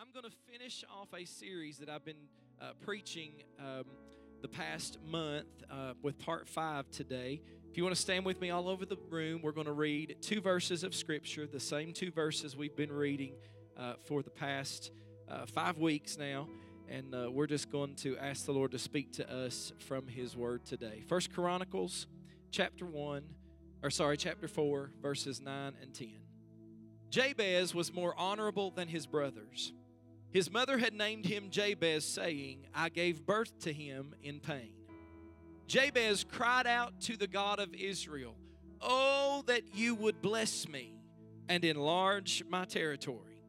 I'm going to finish off a series that I've been uh, preaching um, the past month uh, with part five today. If you want to stand with me all over the room, we're going to read two verses of Scripture, the same two verses we've been reading uh, for the past uh, five weeks now. And uh, we're just going to ask the Lord to speak to us from His Word today. First Chronicles chapter 1, or sorry, chapter 4, verses 9 and 10. Jabez was more honorable than his brothers his mother had named him Jabez, saying, I gave birth to him in pain. Jabez cried out to the God of Israel, Oh, that you would bless me and enlarge my territory.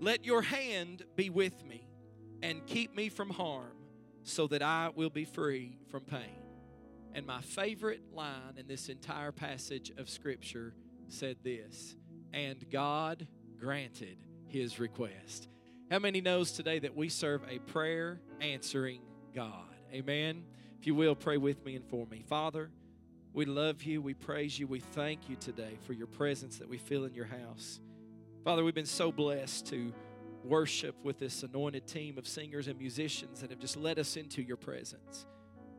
Let your hand be with me and keep me from harm, so that I will be free from pain. And my favorite line in this entire passage of Scripture said this And God granted his request. How many knows today that we serve a prayer answering God? Amen. If you will, pray with me and for me. Father, we love you. We praise you. We thank you today for your presence that we feel in your house. Father, we've been so blessed to worship with this anointed team of singers and musicians that have just led us into your presence.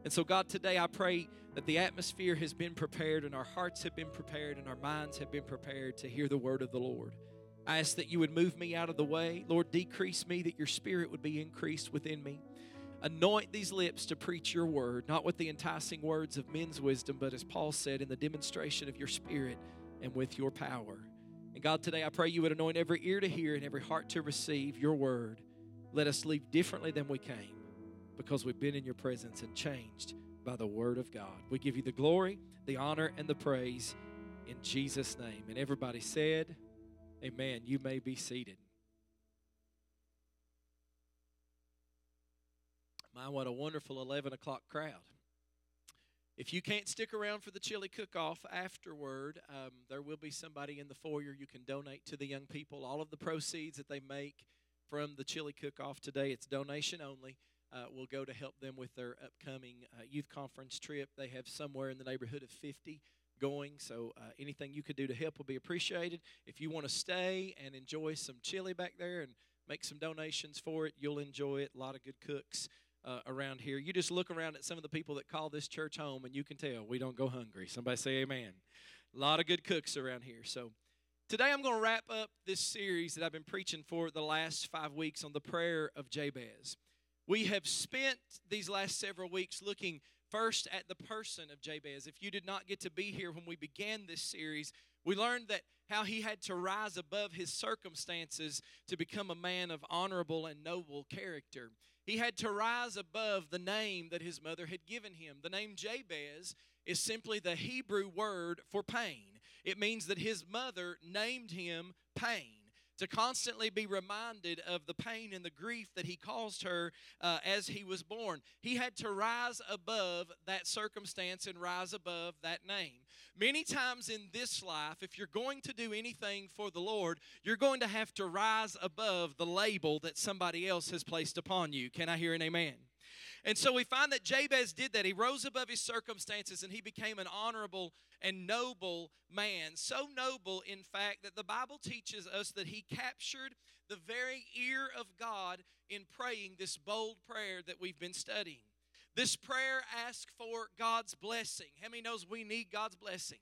And so, God, today I pray that the atmosphere has been prepared and our hearts have been prepared and our minds have been prepared to hear the word of the Lord. I ask that you would move me out of the way. Lord, decrease me, that your spirit would be increased within me. Anoint these lips to preach your word, not with the enticing words of men's wisdom, but as Paul said, in the demonstration of your spirit and with your power. And God, today I pray you would anoint every ear to hear and every heart to receive your word. Let us leave differently than we came because we've been in your presence and changed by the word of God. We give you the glory, the honor, and the praise in Jesus' name. And everybody said, Amen. You may be seated. My, what a wonderful 11 o'clock crowd. If you can't stick around for the chili cook off afterward, um, there will be somebody in the foyer you can donate to the young people. All of the proceeds that they make from the chili cook off today, it's donation only, uh, will go to help them with their upcoming uh, youth conference trip. They have somewhere in the neighborhood of 50 going. So uh, anything you could do to help will be appreciated. If you want to stay and enjoy some chili back there and make some donations for it, you'll enjoy it. A lot of good cooks. Uh, around here, you just look around at some of the people that call this church home, and you can tell we don't go hungry. Somebody say amen. A lot of good cooks around here. So, Today I'm going to wrap up this series that I've been preaching for the last five weeks on the prayer of Jabez. We have spent these last several weeks looking first at the person of Jabez. If you did not get to be here when we began this series, we learned that how he had to rise above his circumstances to become a man of honorable and noble character. He had to rise above the name that his mother had given him. The name Jabez is simply the Hebrew word for pain. It means that his mother named him pain to constantly be reminded of the pain and the grief that he caused her uh, as he was born. He had to rise above that circumstance and rise above that name. Many times in this life, if you're going to do anything for the Lord, you're going to have to rise above the label that somebody else has placed upon you. Can I hear an amen? And so we find that Jabez did that. He rose above his circumstances and he became an honorable and noble man. So noble, in fact, that the Bible teaches us that he captured the very ear of God in praying this bold prayer that we've been studying. This prayer asks for God's blessing. How many knows we need God's blessing?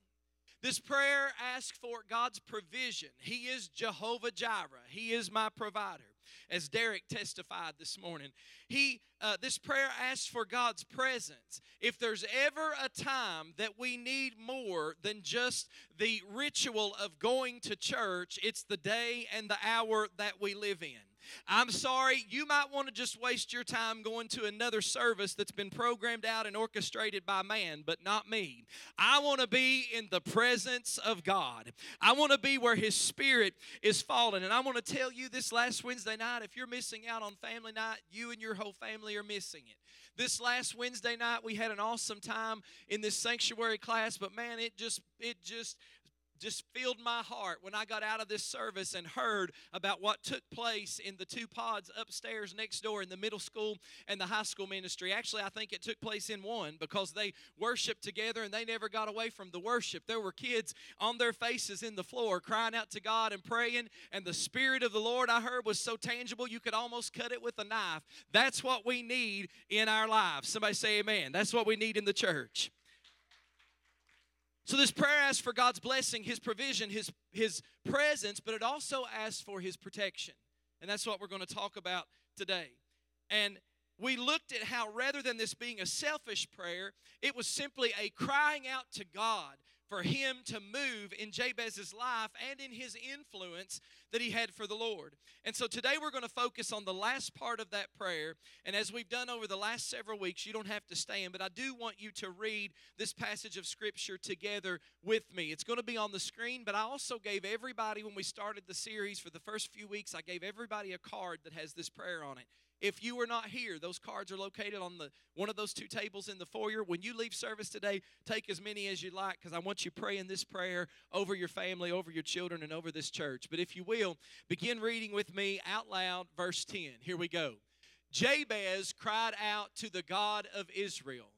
This prayer asks for God's provision. He is Jehovah Jireh. He is my provider as Derek testified this morning. He, uh, this prayer asks for God's presence. If there's ever a time that we need more than just the ritual of going to church, it's the day and the hour that we live in. I'm sorry, you might want to just waste your time going to another service that's been programmed out and orchestrated by man, but not me. I want to be in the presence of God. I want to be where His Spirit is falling. And I want to tell you this last Wednesday night if you're missing out on family night, you and your whole family are missing it. This last Wednesday night, we had an awesome time in this sanctuary class, but man, it just, it just, just filled my heart when I got out of this service and heard about what took place in the two pods upstairs next door in the middle school and the high school ministry. Actually, I think it took place in one because they worshiped together and they never got away from the worship. There were kids on their faces in the floor crying out to God and praying, and the Spirit of the Lord I heard was so tangible you could almost cut it with a knife. That's what we need in our lives. Somebody say amen. That's what we need in the church. So this prayer asks for God's blessing, His provision, His His presence, but it also asks for His protection, and that's what we're going to talk about today. And we looked at how rather than this being a selfish prayer, it was simply a crying out to God for him to move in Jabez's life and in his influence that he had for the Lord. And so today we're going to focus on the last part of that prayer. And as we've done over the last several weeks, you don't have to stand, but I do want you to read this passage of Scripture together with me. It's going to be on the screen, but I also gave everybody, when we started the series for the first few weeks, I gave everybody a card that has this prayer on it. If you are not here, those cards are located on the one of those two tables in the foyer. When you leave service today, take as many as you like because I want you praying this prayer over your family, over your children, and over this church. But if you will, begin reading with me out loud, verse 10. Here we go. Jabez cried out to the God of Israel,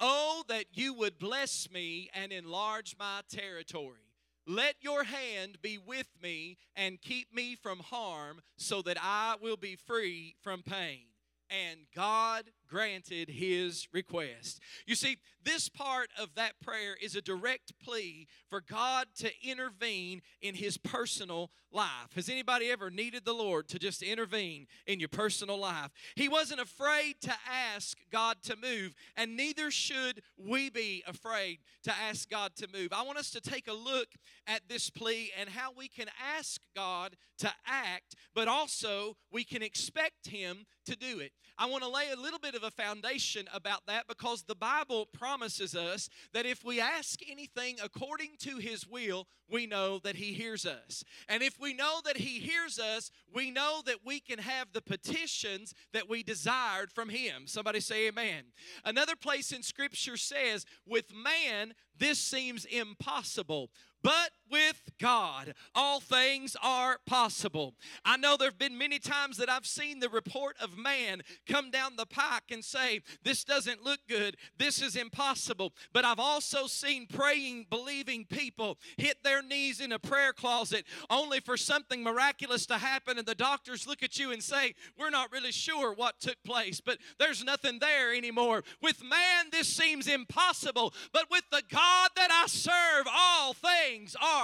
Oh, that you would bless me and enlarge my territory. Let your hand be with me and keep me from harm so that I will be free from pain. And God granted his request. You see, this part of that prayer is a direct plea for God to intervene in his personal life. Has anybody ever needed the Lord to just intervene in your personal life? He wasn't afraid to ask God to move, and neither should we be afraid to ask God to move. I want us to take a look at this plea and how we can ask God to act, but also we can expect him to do it. I want to lay a little bit of a foundation about that because the Bible promises us that if we ask anything according to His will, we know that He hears us. And if we know that He hears us, we know that we can have the petitions that we desired from Him. Somebody say amen. Another place in Scripture says, with man, this seems impossible. But with God, all things are possible. I know there have been many times that I've seen the report of man come down the pike and say, This doesn't look good, this is impossible. But I've also seen praying, believing people hit their knees in a prayer closet only for something miraculous to happen, and the doctors look at you and say, We're not really sure what took place, but there's nothing there anymore. With man, this seems impossible, but with the God that I serve, all things are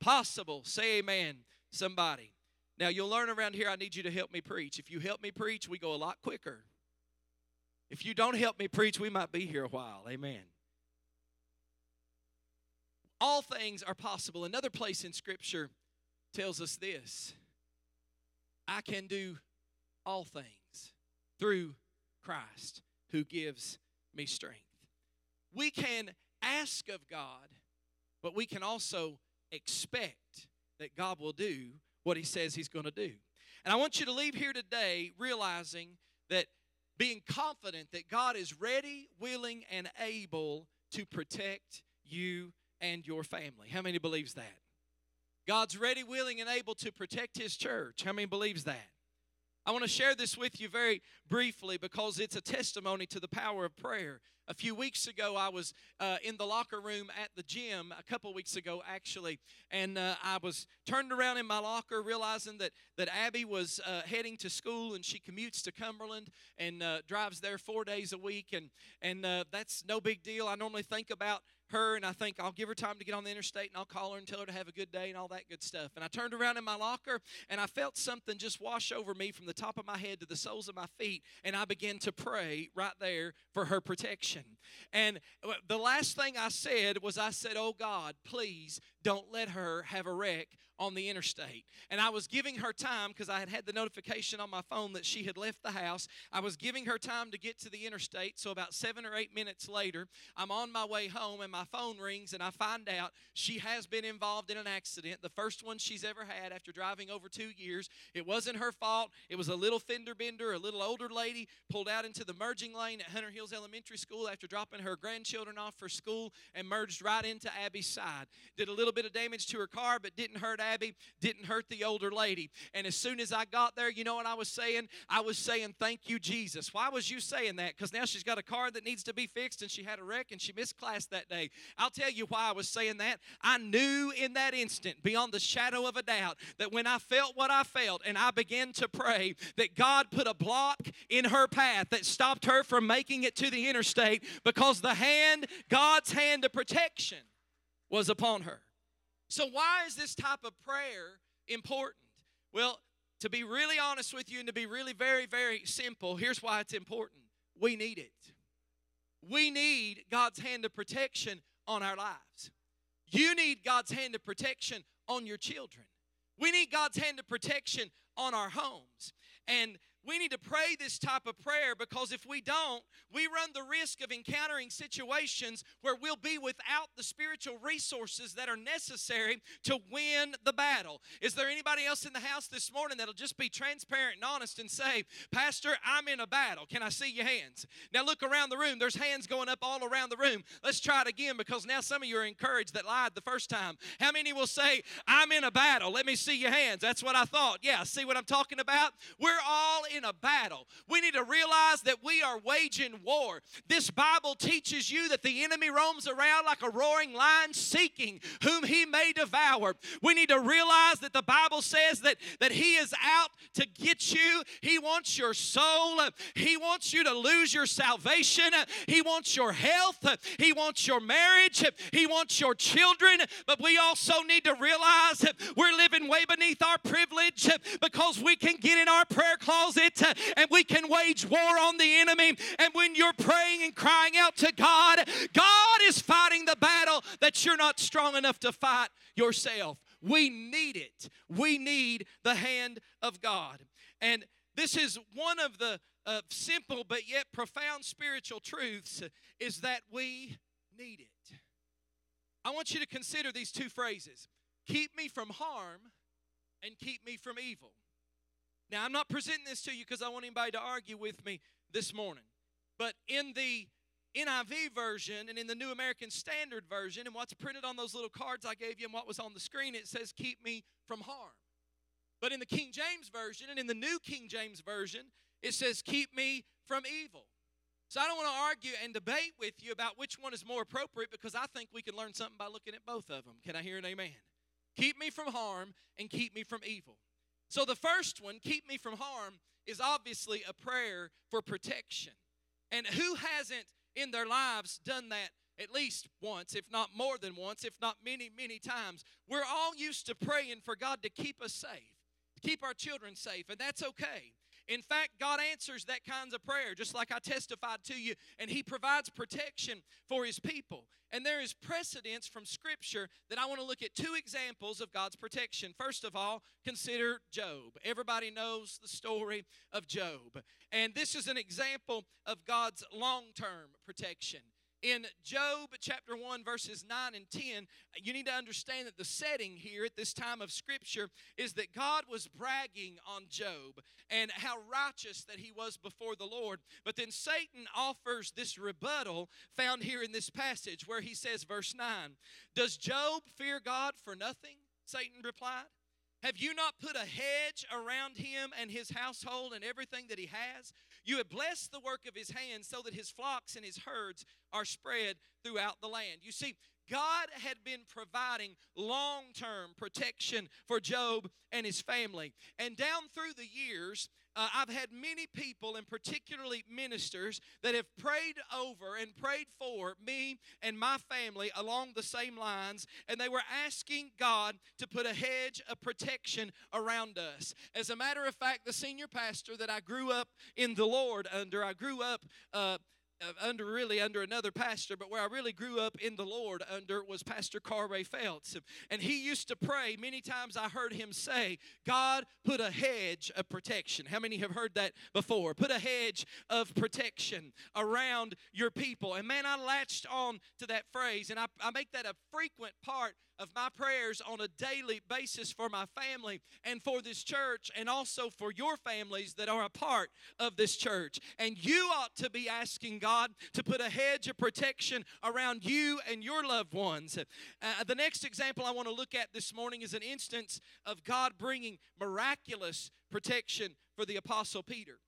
possible. Say amen, somebody. Now, you'll learn around here, I need you to help me preach. If you help me preach, we go a lot quicker. If you don't help me preach, we might be here a while. Amen. All things are possible. Another place in Scripture tells us this I can do all things through Christ who gives me strength. We can ask of God, but we can also expect that God will do what He says He's going to do. And I want you to leave here today realizing that being confident that God is ready, willing, and able to protect you and your family. How many believes that? God's ready, willing, and able to protect His church. How many believes that? I want to share this with you very briefly because it's a testimony to the power of prayer. A few weeks ago, I was uh, in the locker room at the gym, a couple weeks ago actually, and uh, I was turned around in my locker realizing that, that Abby was uh, heading to school and she commutes to Cumberland and uh, drives there four days a week, and, and uh, that's no big deal. I normally think about her and I think I'll give her time to get on the interstate and I'll call her and tell her to have a good day and all that good stuff. And I turned around in my locker and I felt something just wash over me from the top of my head to the soles of my feet and I began to pray right there for her protection. And uh, the last thing I said was I said, "Oh God, please don't let her have a wreck on the interstate. And I was giving her time because I had had the notification on my phone that she had left the house. I was giving her time to get to the interstate. So about seven or eight minutes later, I'm on my way home and my phone rings and I find out she has been involved in an accident, the first one she's ever had after driving over two years. It wasn't her fault. It was a little fender bender, a little older lady pulled out into the merging lane at Hunter Hills Elementary School after dropping her grandchildren off for school and merged right into Abby's side. Did a little bit of damage to her car, but didn't hurt Abby, didn't hurt the older lady. And as soon as I got there, you know what I was saying? I was saying, Thank you, Jesus. Why was you saying that? Because now she's got a car that needs to be fixed and she had a wreck and she missed class that day. I'll tell you why I was saying that. I knew in that instant, beyond the shadow of a doubt, that when I felt what I felt and I began to pray, that God put a block in her path that stopped her from making it to the interstate because the hand, God's hand of protection, was upon her. So, why is this type of prayer important? Well, to be really honest with you and to be really very, very simple, here's why it's important. We need it. We need God's hand of protection on our lives. You need God's hand of protection on your children. We need God's hand of protection on our homes. And we need to pray this type of prayer because if we don't, we run the risk of encountering situations where we'll be without the spiritual resources that are necessary to win the battle. Is there anybody else in the house this morning that'll just be transparent and honest and say, Pastor, I'm in a battle? Can I see your hands? Now look around the room. There's hands going up all around the room. Let's try it again because now some of you are encouraged that lied the first time. How many will say, I'm in a battle? Let me see your hands. That's what I thought. Yeah, see what I'm talking about? We're all in a battle. We need to realize that we are waging war. This Bible teaches you that the enemy roams around like a roaring lion seeking whom he may devour. We need to realize that the Bible says that, that he is out to get you. He wants your soul. He wants you to lose your salvation. He wants your health. He wants your marriage. He wants your children. But we also need to realize that we're living way beneath our privilege because we can get in our prayer closet it and we can wage war on the enemy. And when you're praying and crying out to God, God is fighting the battle that you're not strong enough to fight yourself. We need it. We need the hand of God. And this is one of the uh, simple but yet profound spiritual truths is that we need it. I want you to consider these two phrases keep me from harm and keep me from evil. Now, I'm not presenting this to you because I want anybody to argue with me this morning. But in the NIV version and in the New American Standard version, and what's printed on those little cards I gave you and what was on the screen, it says, Keep me from harm. But in the King James Version and in the New King James Version, it says, Keep me from evil. So I don't want to argue and debate with you about which one is more appropriate because I think we can learn something by looking at both of them. Can I hear an amen? Keep me from harm and keep me from evil. So the first one, keep me from harm, is obviously a prayer for protection. And who hasn't in their lives done that at least once, if not more than once, if not many, many times? We're all used to praying for God to keep us safe, to keep our children safe, and that's okay. In fact, God answers that kinds of prayer, just like I testified to you, and He provides protection for His people. And there is precedence from Scripture that I want to look at two examples of God's protection. First of all, consider Job. Everybody knows the story of Job. And this is an example of God's long term protection in Job chapter 1, verses 9 and 10, you need to understand that the setting here at this time of Scripture is that God was bragging on Job and how righteous that he was before the Lord. But then Satan offers this rebuttal found here in this passage where he says, verse 9, Does Job fear God for nothing? Satan replied. Have you not put a hedge around him and his household and everything that he has? You have blessed the work of his hands so that his flocks and his herds are spread throughout the land. You see, God had been providing long term protection for Job and his family. And down through the years, uh, I've had many people, and particularly ministers, that have prayed over and prayed for me and my family along the same lines, and they were asking God to put a hedge of protection around us. As a matter of fact, the senior pastor that I grew up in the Lord under, I grew up. Uh, Uh, under really under another pastor, but where I really grew up in the Lord under was Pastor Carray Phelps. And he used to pray. Many times I heard him say, God, put a hedge of protection. How many have heard that before? Put a hedge of protection around your people. And man, I latched on to that phrase, and I, I make that a frequent part of my prayers on a daily basis for my family and for this church and also for your families that are a part of this church. And you ought to be asking God to put a hedge of protection around you and your loved ones. Uh, the next example I want to look at this morning is an instance of God bringing miraculous protection for the Apostle Peter.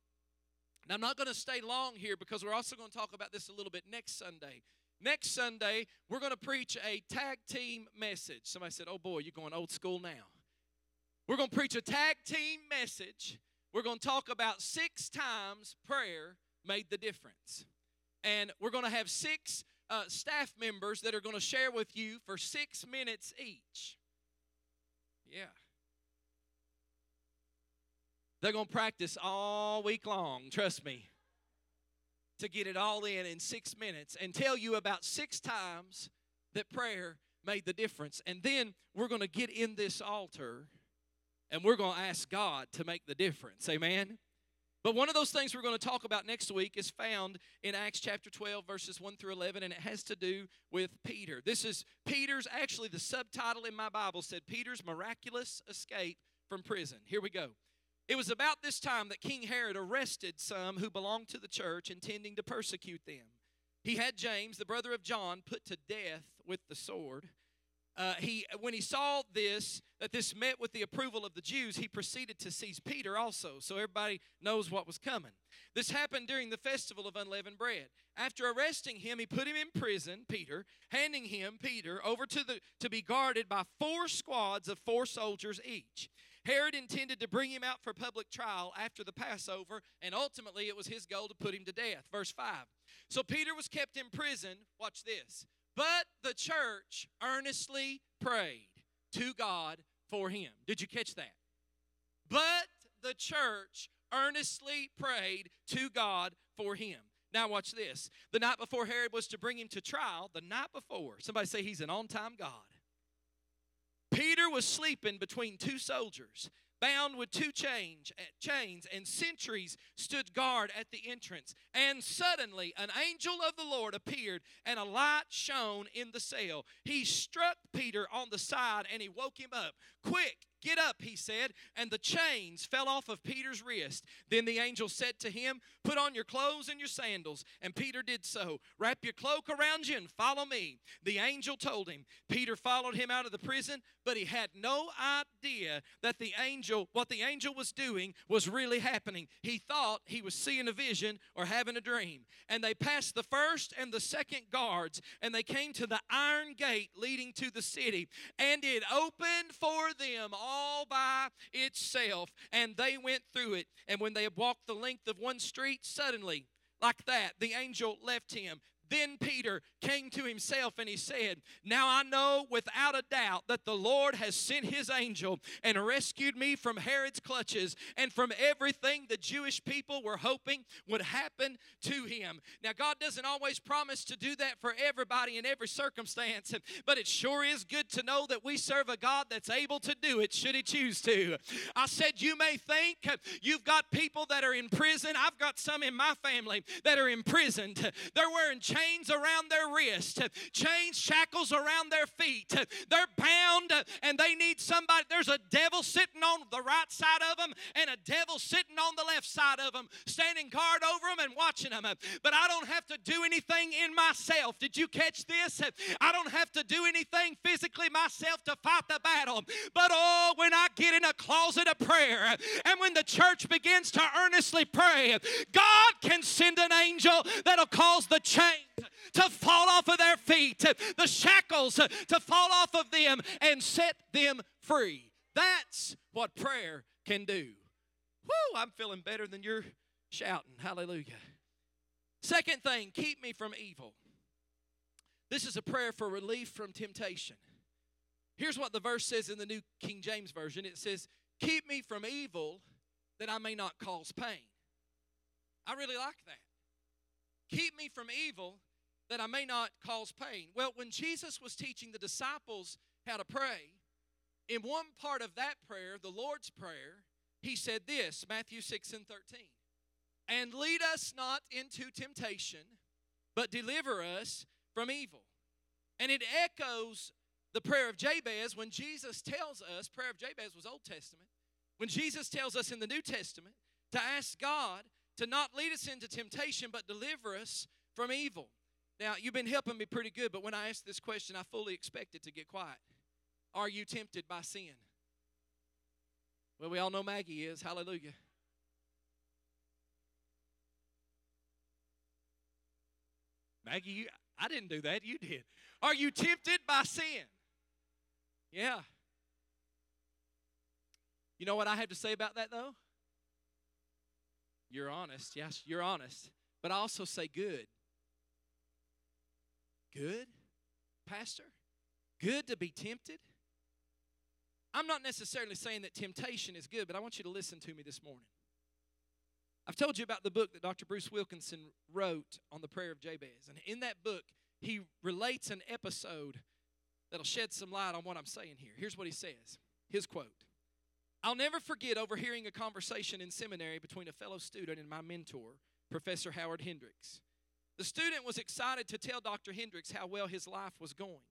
Now, I'm not going to stay long here because we're also going to talk about this a little bit next Sunday. Next Sunday, we're going to preach a tag team message. Somebody said, Oh boy, you're going old school now. We're going to preach a tag team message. We're going to talk about six times prayer made the difference. And we're going to have six uh, staff members that are going to share with you for six minutes each. Yeah. They're going to practice all week long, trust me to get it all in in six minutes and tell you about six times that prayer made the difference. And then we're going to get in this altar and we're going to ask God to make the difference. Amen. But one of those things we're going to talk about next week is found in Acts chapter 12, verses 1 through 11, and it has to do with Peter. This is Peter's, actually, the subtitle in my Bible said Peter's miraculous escape from prison. Here we go. It was about this time that King Herod arrested some who belonged to the church, intending to persecute them. He had James, the brother of John, put to death with the sword. Uh, he, when he saw this, that this met with the approval of the Jews, he proceeded to seize Peter also, so everybody knows what was coming. This happened during the festival of unleavened bread. After arresting him, he put him in prison, Peter, handing him, Peter, over to, the, to be guarded by four squads of four soldiers each. Herod intended to bring him out for public trial after the Passover, and ultimately it was his goal to put him to death. Verse 5. So Peter was kept in prison. Watch this. But the church earnestly prayed to God for him. Did you catch that? But the church earnestly prayed to God for him. Now, watch this. The night before Herod was to bring him to trial, the night before, somebody say he's an on time God. Peter was sleeping between two soldiers, bound with two chains, eh, chains, and sentries stood guard at the entrance. And suddenly an angel of the Lord appeared, and a light shone in the cell. He struck Peter on the side, and he woke him up. Quick, Get up, he said, and the chains fell off of Peter's wrist. Then the angel said to him, Put on your clothes and your sandals. And Peter did so. Wrap your cloak around you and follow me. The angel told him. Peter followed him out of the prison, but he had no idea that the angel, what the angel was doing, was really happening. He thought he was seeing a vision or having a dream. And they passed the first and the second guards, and they came to the iron gate leading to the city. And it opened for them all by itself, and they went through it. And when they had walked the length of one street, suddenly, like that, the angel left him. Then Peter came to himself and he said, Now I know without a doubt that the Lord has sent his angel and rescued me from Herod's clutches and from everything the Jewish people were hoping would happen to him. Now, God doesn't always promise to do that for everybody in every circumstance, but it sure is good to know that we serve a God that's able to do it should he choose to. I said, You may think you've got people that are in prison. I've got some in my family that are imprisoned. They're wearing chains chains around their wrist, chains, shackles around their feet. They're bound and they need somebody. There's a devil sitting on the right side of them and a devil sitting on the left side of them, standing guard over them and watching them. But I don't have to do anything in myself. Did you catch this? I don't have to do anything physically myself to fight the battle. But oh, when I get in a closet of prayer and when the church begins to earnestly pray, God can send an angel that'll cause the chain to fall off of their feet, the shackles to fall off of them and set them free. That's what prayer can do. Whoo, I'm feeling better than you're shouting. Hallelujah. Second thing, keep me from evil. This is a prayer for relief from temptation. Here's what the verse says in the New King James Version it says, Keep me from evil that I may not cause pain. I really like that. Keep me from evil that I may not cause pain. Well, when Jesus was teaching the disciples how to pray, in one part of that prayer, the Lord's Prayer, he said this Matthew 6 and 13. And lead us not into temptation, but deliver us from evil. And it echoes the prayer of Jabez when Jesus tells us, prayer of Jabez was Old Testament, when Jesus tells us in the New Testament to ask God to not lead us into temptation, but deliver us from evil. Now, you've been helping me pretty good, but when I ask this question, I fully expect it to get quiet. Are you tempted by sin? Well, we all know Maggie is. Hallelujah. Maggie, you, I didn't do that. You did. Are you tempted by sin? Yeah. You know what I have to say about that, though? You're honest. Yes, you're honest. But I also say good. Good, Pastor? Good to be tempted? I'm not necessarily saying that temptation is good, but I want you to listen to me this morning. I've told you about the book that Dr. Bruce Wilkinson wrote on the prayer of Jabez. And in that book, he relates an episode that'll shed some light on what I'm saying here. Here's what he says his quote I'll never forget overhearing a conversation in seminary between a fellow student and my mentor, Professor Howard Hendricks. The student was excited to tell Dr. Hendricks how well his life was going.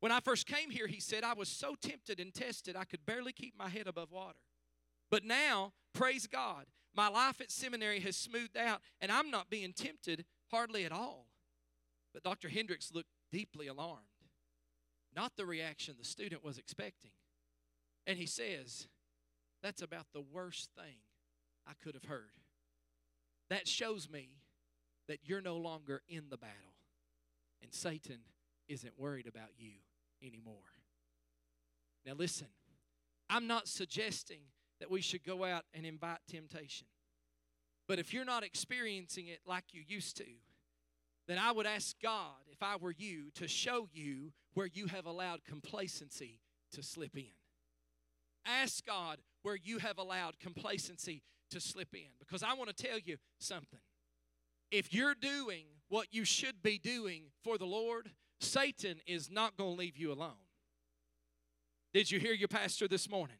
When I first came here, he said, I was so tempted and tested, I could barely keep my head above water. But now, praise God, my life at seminary has smoothed out, and I'm not being tempted hardly at all. But Dr. Hendricks looked deeply alarmed, not the reaction the student was expecting. And he says, That's about the worst thing I could have heard. That shows me that you're no longer in the battle, and Satan isn't worried about you anymore. Now, listen, I'm not suggesting that we should go out and invite temptation. But if you're not experiencing it like you used to, then I would ask God, if I were you, to show you where you have allowed complacency to slip in. Ask God where you have allowed complacency to slip in. Because I want to tell you something. If you're doing what you should be doing for the Lord, Satan is not going to leave you alone. Did you hear your pastor this morning?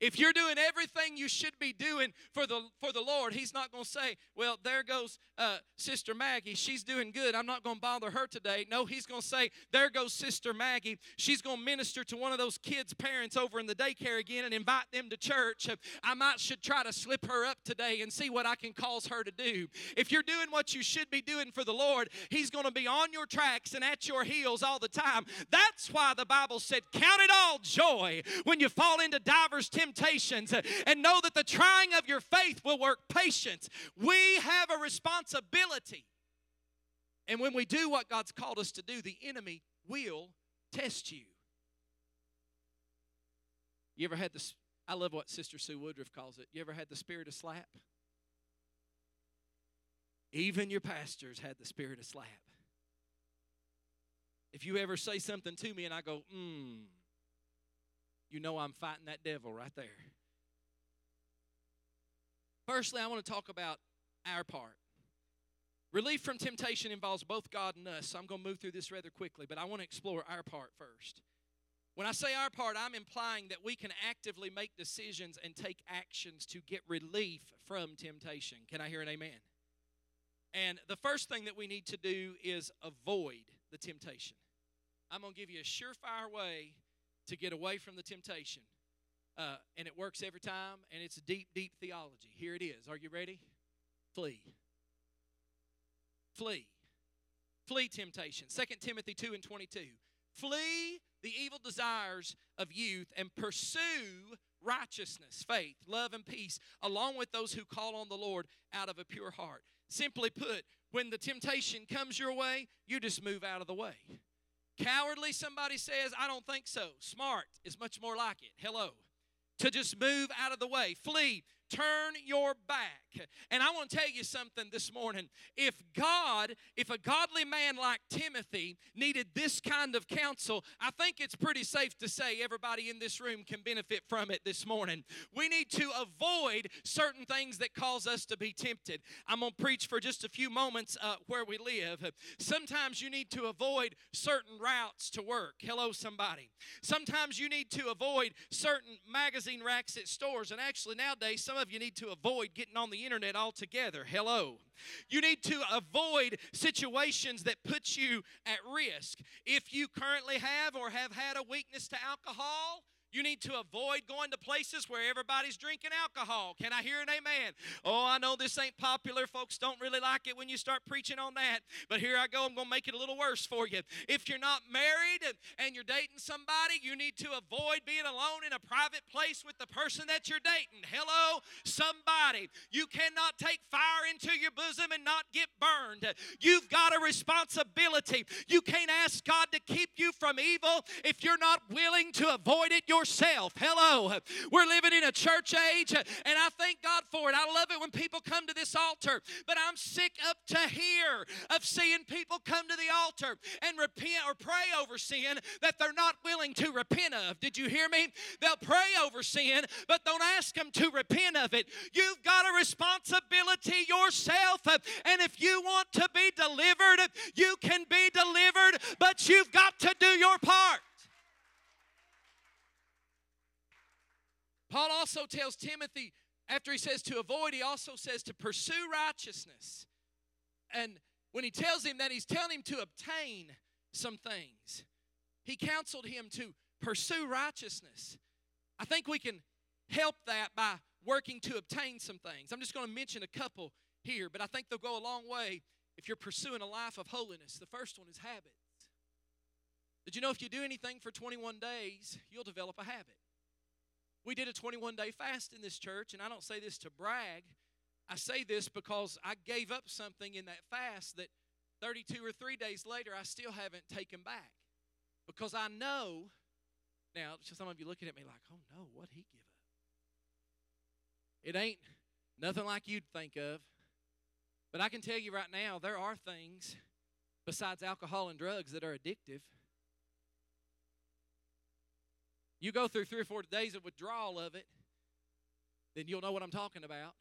If you're doing everything you should be doing for the for the Lord, He's not going to say, "Well, there goes uh, Sister Maggie. She's doing good. I'm not going to bother her today." No, He's going to say, "There goes Sister Maggie. She's going to minister to one of those kids' parents over in the daycare again and invite them to church. I might should try to slip her up today and see what I can cause her to do." If you're doing what you should be doing for the Lord, He's going to be on your tracks and at your heels all the time. That's why the Bible said, "Count it all joy when you fall into divers temptations." Temptations and know that the trying of your faith will work patience. We have a responsibility. And when we do what God's called us to do, the enemy will test you. You ever had this? I love what Sister Sue Woodruff calls it. You ever had the spirit of slap? Even your pastors had the spirit of slap. If you ever say something to me and I go, mmm, you know I'm fighting that devil right there. Firstly, I want to talk about our part. Relief from temptation involves both God and us, so I'm going to move through this rather quickly, but I want to explore our part first. When I say our part, I'm implying that we can actively make decisions and take actions to get relief from temptation. Can I hear an amen? And the first thing that we need to do is avoid the temptation. I'm going to give you a surefire way to get away from the temptation. Uh, and it works every time, and it's a deep, deep theology. Here it is. Are you ready? Flee. Flee. Flee temptation. 2 Timothy 2 and 22. Flee the evil desires of youth and pursue righteousness, faith, love, and peace, along with those who call on the Lord out of a pure heart. Simply put, when the temptation comes your way, you just move out of the way. Cowardly, somebody says, I don't think so. Smart is much more like it. Hello. To just move out of the way, flee, turn your back. And I want to tell you something this morning. If God, if a godly man like Timothy needed this kind of counsel, I think it's pretty safe to say everybody in this room can benefit from it this morning. We need to avoid certain things that cause us to be tempted. I'm going to preach for just a few moments uh, where we live. Sometimes you need to avoid certain routes to work. Hello, somebody. Sometimes you need to avoid certain magazine racks at stores. And actually, nowadays, some of you need to avoid getting on the internet altogether. Hello. You need to avoid situations that put you at risk. If you currently have or have had a weakness to alcohol, you need to avoid going to places where everybody's drinking alcohol. Can I hear an amen? Oh, I know this ain't popular. Folks don't really like it when you start preaching on that. But here I go. I'm going to make it a little worse for you. If you're not married and, you're dating somebody, you need to avoid being alone in a private place with the person that you're dating. Hello, somebody. You cannot take fire into your bosom and not get burned. You've got a responsibility. You can't ask God to keep you from evil if you're not willing to avoid it. Hello. We're living in a church age, and I thank God for it. I love it when people come to this altar, but I'm sick up to here of seeing people come to the altar and repent or pray over sin that they're not willing to repent of. Did you hear me? They'll pray over sin, but don't ask them to repent of it. You've got a responsibility yourself, and if you want to be delivered, you can be delivered, but you've got to do your part. Paul also tells Timothy, after he says to avoid, he also says to pursue righteousness. And when he tells him that, he's telling him to obtain some things. He counseled him to pursue righteousness. I think we can help that by working to obtain some things. I'm just going to mention a couple here, but I think they'll go a long way if you're pursuing a life of holiness. The first one is habits. Did you know if you do anything for 21 days, you'll develop a habit? We did a 21 day fast in this church, and I don't say this to brag. I say this because I gave up something in that fast that 32 or 3 days later I still haven't taken back. Because I know, now some of you looking at me like, oh no, what he give up? It ain't nothing like you'd think of. But I can tell you right now, there are things besides alcohol and drugs that are addictive. You go through three or four days of withdrawal of it, then you'll know what I'm talking about.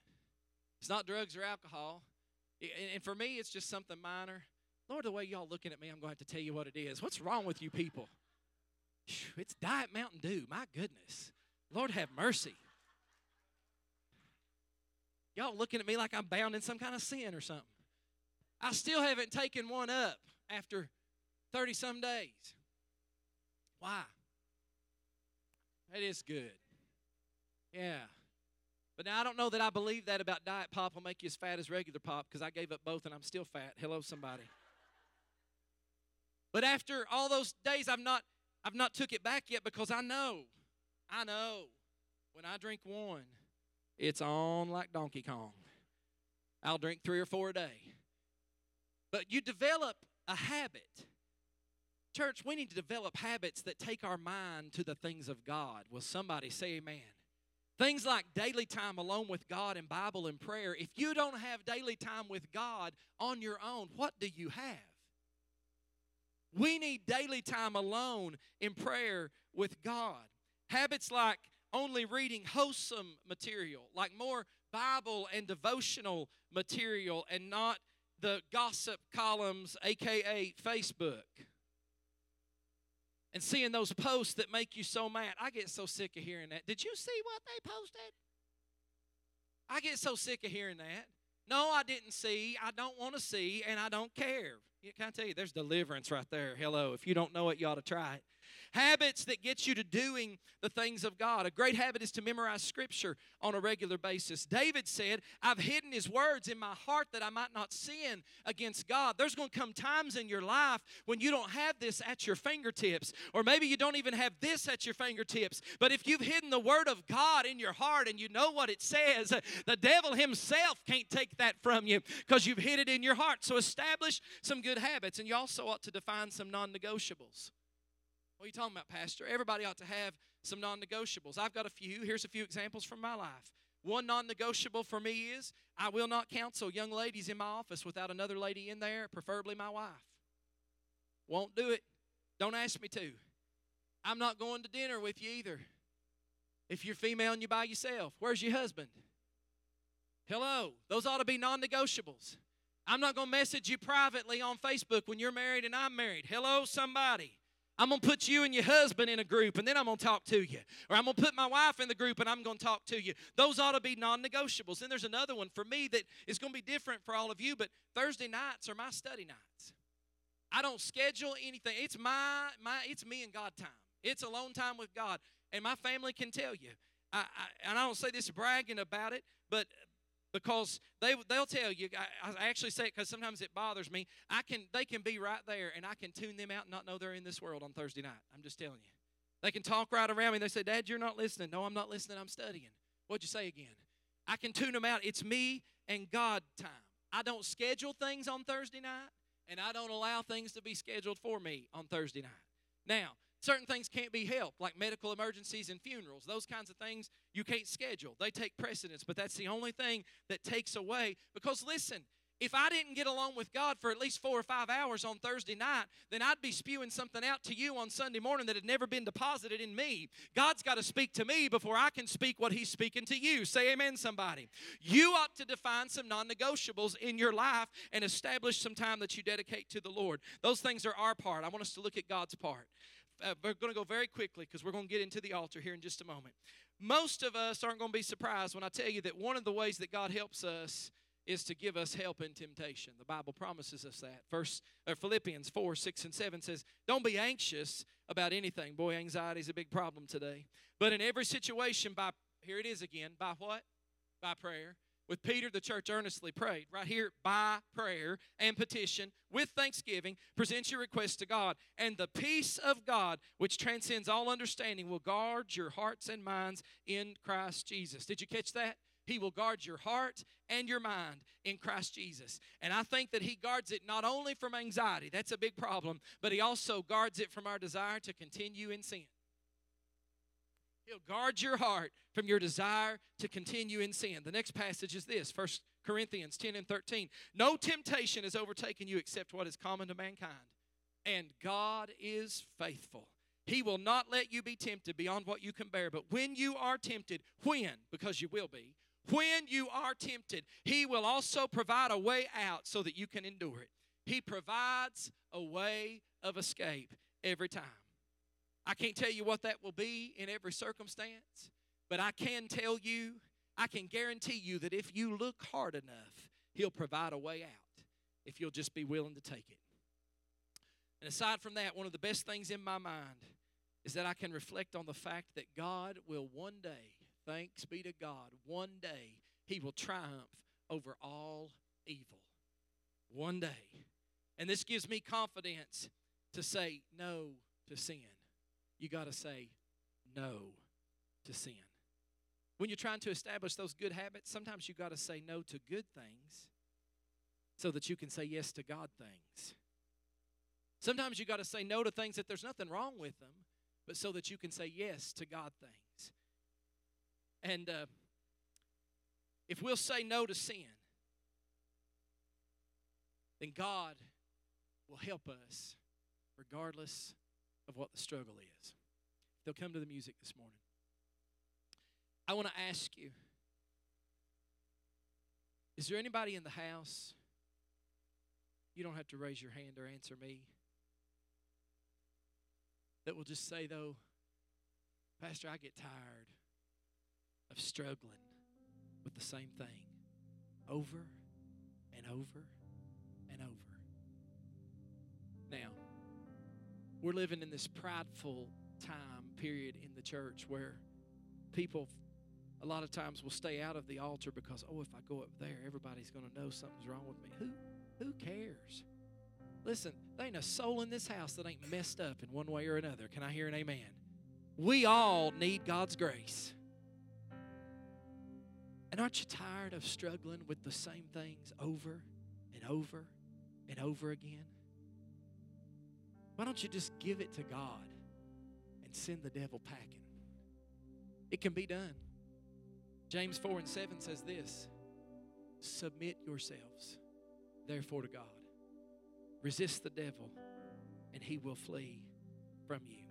It's not drugs or alcohol. And for me, it's just something minor. Lord, the way y'all looking at me, I'm going to have to tell you what it is. What's wrong with you people? It's Diet Mountain Dew. My goodness. Lord, have mercy. Y'all looking at me like I'm bound in some kind of sin or something. I still haven't taken one up after 30 some days. Why? That is good. Yeah. But now I don't know that I believe that about diet pop will make you as fat as regular pop because I gave up both and I'm still fat. Hello, somebody. But after all those days, I've not I've not took it back yet because I know, I know, when I drink one, it's on like Donkey Kong. I'll drink three or four a day. But you develop a habit. Church, we need to develop habits that take our mind to the things of God. Will somebody say amen? Things like daily time alone with God and Bible and prayer. If you don't have daily time with God on your own, what do you have? We need daily time alone in prayer with God. Habits like only reading wholesome material, like more Bible and devotional material, and not the gossip columns, aka Facebook and seeing those posts that make you so mad. I get so sick of hearing that. Did you see what they posted? I get so sick of hearing that. No, I didn't see. I don't want to see, and I don't care. Can I tell you, there's deliverance right there. Hello. If you don't know it, you ought to try it. Habits that get you to doing the things of God. A great habit is to memorize Scripture on a regular basis. David said, I've hidden His words in my heart that I might not sin against God. There's going to come times in your life when you don't have this at your fingertips, or maybe you don't even have this at your fingertips. But if you've hidden the Word of God in your heart and you know what it says, the devil himself can't take that from you because you've hid it in your heart. So establish some good habits, and you also ought to define some non negotiables. What are you talking about, Pastor? Everybody ought to have some non negotiables. I've got a few. Here's a few examples from my life One non negotiable for me is I will not counsel young ladies in my office without another lady in there, preferably my wife. Won't do it. Don't ask me to. I'm not going to dinner with you either. If you're female and you're by yourself, where's your husband? Hello. Those ought to be non negotiables. I'm not going to message you privately on Facebook when you're married and I'm married. Hello, somebody. I'm going to put you and your husband in a group and then I'm going to talk to you. Or I'm going to put my wife in the group and I'm going to talk to you. Those ought to be non negotiables. Then there's another one for me that is going to be different for all of you, but Thursday nights are my study nights. I don't schedule anything. It's my, my it's me and God time. It's alone time with God. And my family can tell you. I, I, and I don't say this bragging about it, but because they they'll tell you. I, I actually say it because sometimes it bothers me. I can they can be right there and I can tune them out and not know they're in this world on Thursday night. I'm just telling you. They can talk right around me. They say, "Dad, you're not listening." No, I'm not listening. I'm studying. What'd you say again? I can tune them out. It's me and God time. I don't schedule things on Thursday night, and I don't allow things to be scheduled for me on Thursday night. Now, Certain things can't be helped, like medical emergencies and funerals. Those kinds of things you can't schedule. They take precedence, but that's the only thing that takes away. Because listen, if I didn't get along with God for at least four or five hours on Thursday night, then I'd be spewing something out to you on Sunday morning that had never been deposited in me. God's got to speak to me before I can speak what He's speaking to you. Say amen, somebody. You ought to define some non negotiables in your life and establish some time that you dedicate to the Lord. Those things are our part. I want us to look at God's part uh, we're going to go very quickly because we're going to get into the altar here in just a moment. Most of us aren't going to be surprised when I tell you that one of the ways that God helps us is to give us help in temptation. The Bible promises us that. First uh, Philippians 4, 6, and 7 says, Don't be anxious about anything. Boy, anxiety is a big problem today. But in every situation, by here it is again, by what? By prayer with Peter, the church earnestly prayed. Right here, by prayer and petition, with thanksgiving, present your requests to God. And the peace of God, which transcends all understanding, will guard your hearts and minds in Christ Jesus. Did you catch that? He will guard your heart and your mind in Christ Jesus. And I think that He guards it not only from anxiety, that's a big problem, but He also guards it from our desire to continue in sin. He'll guard your heart from your desire to continue in sin. The next passage is this 1 Corinthians 10 and 13. No temptation has overtaken you except what is common to mankind. And God is faithful. He will not let you be tempted beyond what you can bear. But when you are tempted, when? Because you will be, when you are tempted, He will also provide a way out so that you can endure it. He provides a way of escape every time. I can't tell you what that will be in every circumstance, but I can tell you, I can guarantee you that if you look hard enough, He'll provide a way out if you'll just be willing to take it. And aside from that, one of the best things in my mind is that I can reflect on the fact that God will one day, thanks be to God, one day He will triumph over all evil. One day. And this gives me confidence to say no to sin you got to say no to sin. When you're trying to establish those good habits, sometimes you got to say no to good things so that you can say yes to God things. Sometimes you got to say no to things that there's nothing wrong with them, but so that you can say yes to God things. And uh, if we'll say no to sin, then God will help us regardless of what the struggle is. They'll come to the music this morning. I want to ask you Is there anybody in the house? You don't have to raise your hand or answer me. That will just say, though, Pastor, I get tired of struggling with the same thing over and over and over. Now, we're living in this prideful time period in the church where people a lot of times will stay out of the altar because oh if i go up there everybody's going to know something's wrong with me. Who who cares? Listen there ain't a soul in this house that ain't messed up in one way or another. Can i hear an amen? We all need god's grace. And aren't you tired of struggling with the same things over and over and over again why don't you just give it to God and send the devil packing? It can be done. James 4 and 7 says this Submit yourselves, therefore, to God. Resist the devil, and he will flee from you.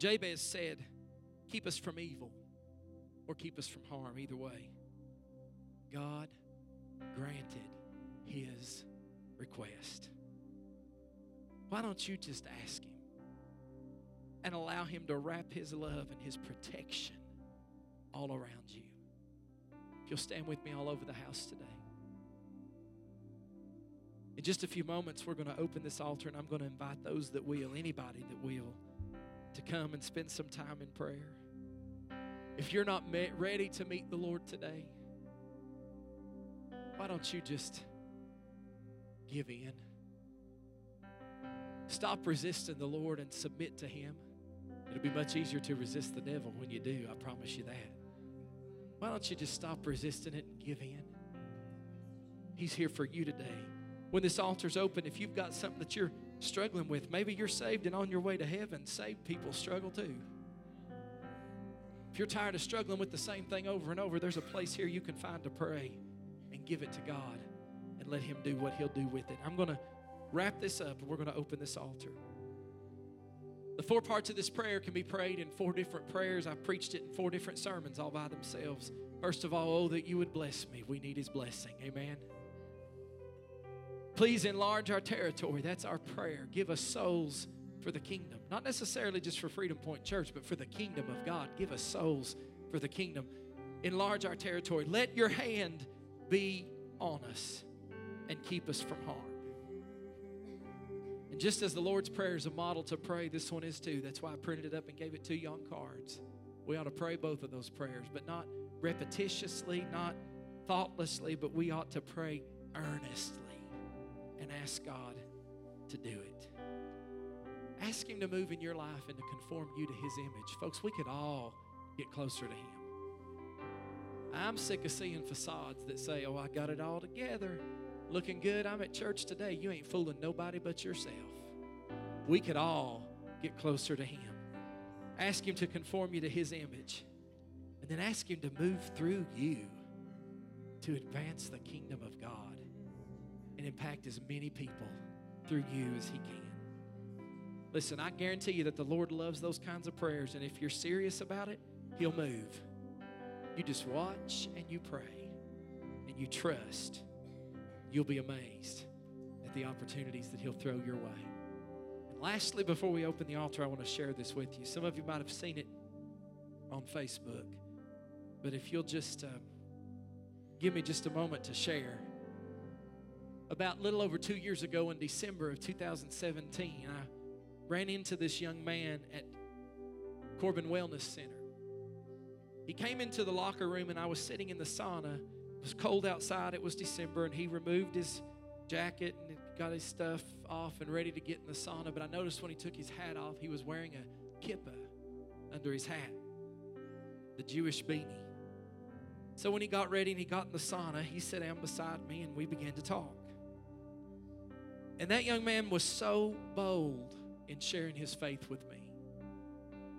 Jabez said, Keep us from evil or keep us from harm, either way. God granted his request. Why don't you just ask him and allow him to wrap his love and his protection all around you? If you'll stand with me all over the house today. In just a few moments, we're going to open this altar and I'm going to invite those that will, anybody that will, to come and spend some time in prayer. If you're not met, ready to meet the Lord today, why don't you just give in? Stop resisting the Lord and submit to Him. It'll be much easier to resist the devil when you do, I promise you that. Why don't you just stop resisting it and give in? He's here for you today when this altar's open, if you've got something that you're struggling with, maybe you're saved and on your way to heaven. Saved people struggle too. If you're tired of struggling with the same thing over and over, there's a place here you can find to pray and give it to God and let Him do what He'll do with it. I'm going to wrap this up and we're going to open this altar. The four parts of this prayer can be prayed in four different prayers. I've preached it in four different sermons all by themselves. First of all, oh, that you would bless me. We need His blessing. Amen. Please enlarge our territory. That's our prayer. Give us souls for the kingdom. Not necessarily just for Freedom Point Church, but for the kingdom of God. Give us souls for the kingdom. Enlarge our territory. Let your hand be on us and keep us from harm. And just as the Lord's Prayer is a model to pray, this one is too. That's why I printed it up and gave it to you on cards. We ought to pray both of those prayers, but not repetitiously, not thoughtlessly, but we ought to pray earnestly and ask God to do it. Ask Him to move in your life and to conform you to His image. Folks, we could all get closer to Him. I'm sick of seeing facades that say, Oh, I got it all together. Looking good. I'm at church today. You ain't fooling nobody but yourself. We could all get closer to Him. Ask Him to conform you to His image. And then ask Him to move through you to advance the kingdom of God and impact as many people through you as He can. Listen, I guarantee you that the Lord loves those kinds of prayers, and if you're serious about it, He'll move. You just watch and you pray and you trust. You'll be amazed at the opportunities that He'll throw your way. And lastly, before we open the altar, I want to share this with you. Some of you might have seen it on Facebook, but if you'll just uh, give me just a moment to share about little over two years ago in December of 2017, I ran into this young man at Corbin Wellness Center. He came into the locker room and I was sitting in the sauna. It was cold outside, it was December, and he removed his jacket and got his stuff off and ready to get in the sauna. But I noticed when he took his hat off, he was wearing a kippah under his hat, the Jewish beanie. So when he got ready and he got in the sauna, he sat down beside me and we began to talk. And that young man was so bold in sharing his faith with me.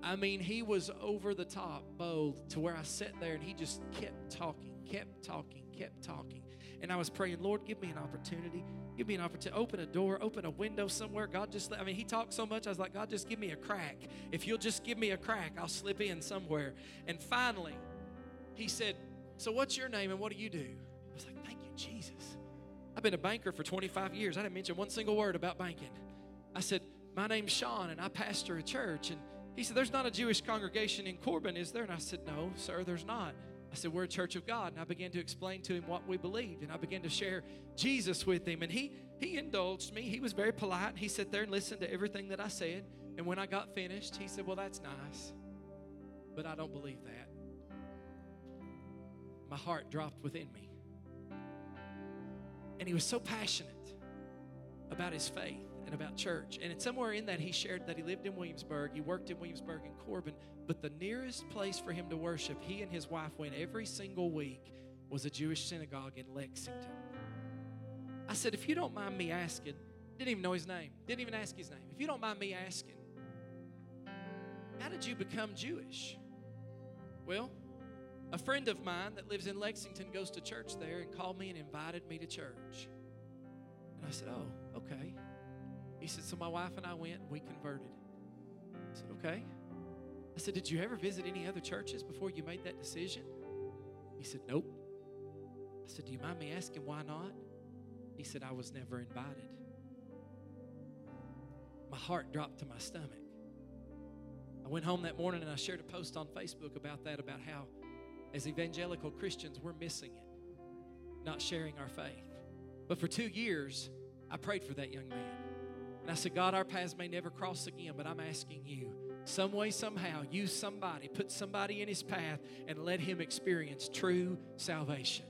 I mean, he was over the top bold to where I sat there and he just kept talking, kept talking, kept talking. And I was praying, Lord, give me an opportunity. Give me an opportunity. Open a door, open a window somewhere. God, just, let, I mean, he talked so much. I was like, God, just give me a crack. If you'll just give me a crack, I'll slip in somewhere. And finally, he said, So what's your name and what do you do? I was like, Thank you, Jesus. I've been a banker for 25 years. I didn't mention one single word about banking. I said, My name's Sean, and I pastor a church. And he said, There's not a Jewish congregation in Corbin, is there? And I said, No, sir, there's not. I said, We're a church of God. And I began to explain to him what we believed. And I began to share Jesus with him. And he, he indulged me. He was very polite. He sat there and listened to everything that I said. And when I got finished, he said, Well, that's nice. But I don't believe that. My heart dropped within me. And he was so passionate about his faith and about church. And it's somewhere in that, he shared that he lived in Williamsburg, he worked in Williamsburg and Corbin, but the nearest place for him to worship, he and his wife went every single week, was a Jewish synagogue in Lexington. I said, if you don't mind me asking, didn't even know his name, didn't even ask his name. If you don't mind me asking, how did you become Jewish? Well, a friend of mine that lives in Lexington goes to church there and called me and invited me to church. And I said, Oh, okay. He said, So my wife and I went and we converted. I said, Okay. I said, Did you ever visit any other churches before you made that decision? He said, Nope. I said, Do you mind me asking why not? He said, I was never invited. My heart dropped to my stomach. I went home that morning and I shared a post on Facebook about that, about how as evangelical Christians, we're missing it, not sharing our faith. But for two years, I prayed for that young man. And I said, God, our paths may never cross again, but I'm asking you, some way, somehow, use somebody, put somebody in his path, and let him experience true salvation.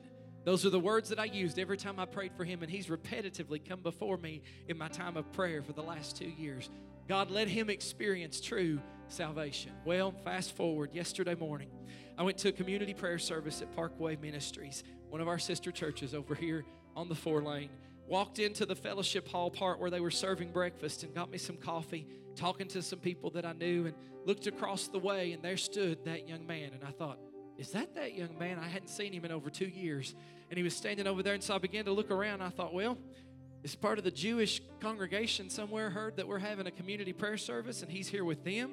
Those are the words that I used every time I prayed for him, and he's repetitively come before me in my time of prayer for the last two years. God, let him experience true salvation. Well, fast forward yesterday morning, I went to a community prayer service at Parkway Ministries, one of our sister churches over here on the four lane. Walked into the fellowship hall part where they were serving breakfast and got me some coffee, talking to some people that I knew, and looked across the way, and there stood that young man. And I thought, is that that young man? I hadn't seen him in over two years. And he was standing over there, and so I began to look around. I thought, well, is part of the Jewish congregation somewhere heard that we're having a community prayer service and he's here with them?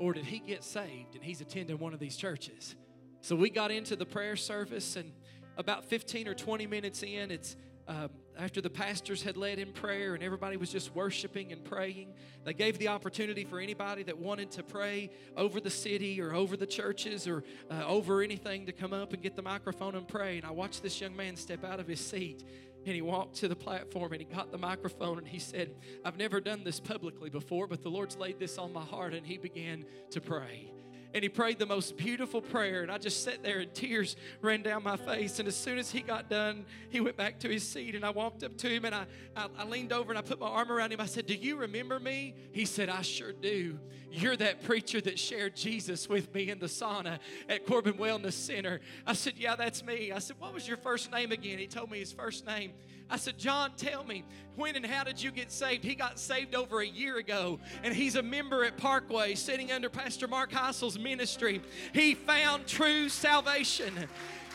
or did he get saved and he's attending one of these churches? So we got into the prayer service, and about 15 or 20 minutes in, it's um, after the pastors had led in prayer and everybody was just worshiping and praying, they gave the opportunity for anybody that wanted to pray over the city or over the churches or uh, over anything to come up and get the microphone and pray. And I watched this young man step out of his seat and he walked to the platform and he got the microphone and he said, I've never done this publicly before, but the Lord's laid this on my heart. And he began to pray and he prayed the most beautiful prayer. And I just sat there and tears ran down my face. And as soon as he got done, he went back to his seat. And I walked up to him and I, I, I, leaned over and I put my arm around him. I said, Do you remember me? He said, I sure do. You're that preacher that shared Jesus with me in the sauna at Corbin Wellness Center. I said, Yeah, that's me. I said, What was your first name again? He told me his first name. I said, John, tell me, when and how did you get saved? He got saved over a year ago, and he's a member at Parkway, sitting under Pastor Mark Heisel's ministry. He found true salvation.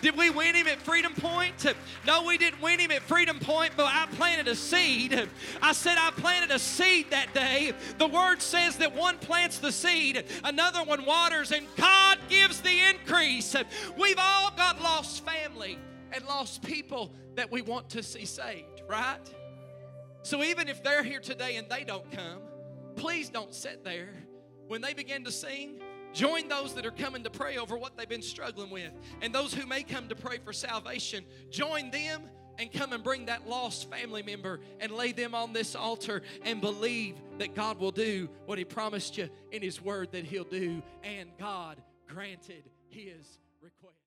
Did we win him at Freedom Point? No, we didn't win him at Freedom Point, but I planted a seed. I said I planted a seed that day. The word says that one plants the seed, another one waters, and God gives the increase. We've all got lost family and lost people that we want to see saved, right? So even if they're here today and they don't come, please don't sit there. When they begin to sing, join those that are coming to pray over what they've been struggling with. And those who may come to pray for salvation, join them and come and bring that lost family member and lay them on this altar and believe that God will do what He promised you in His Word that He'll do. And God granted His.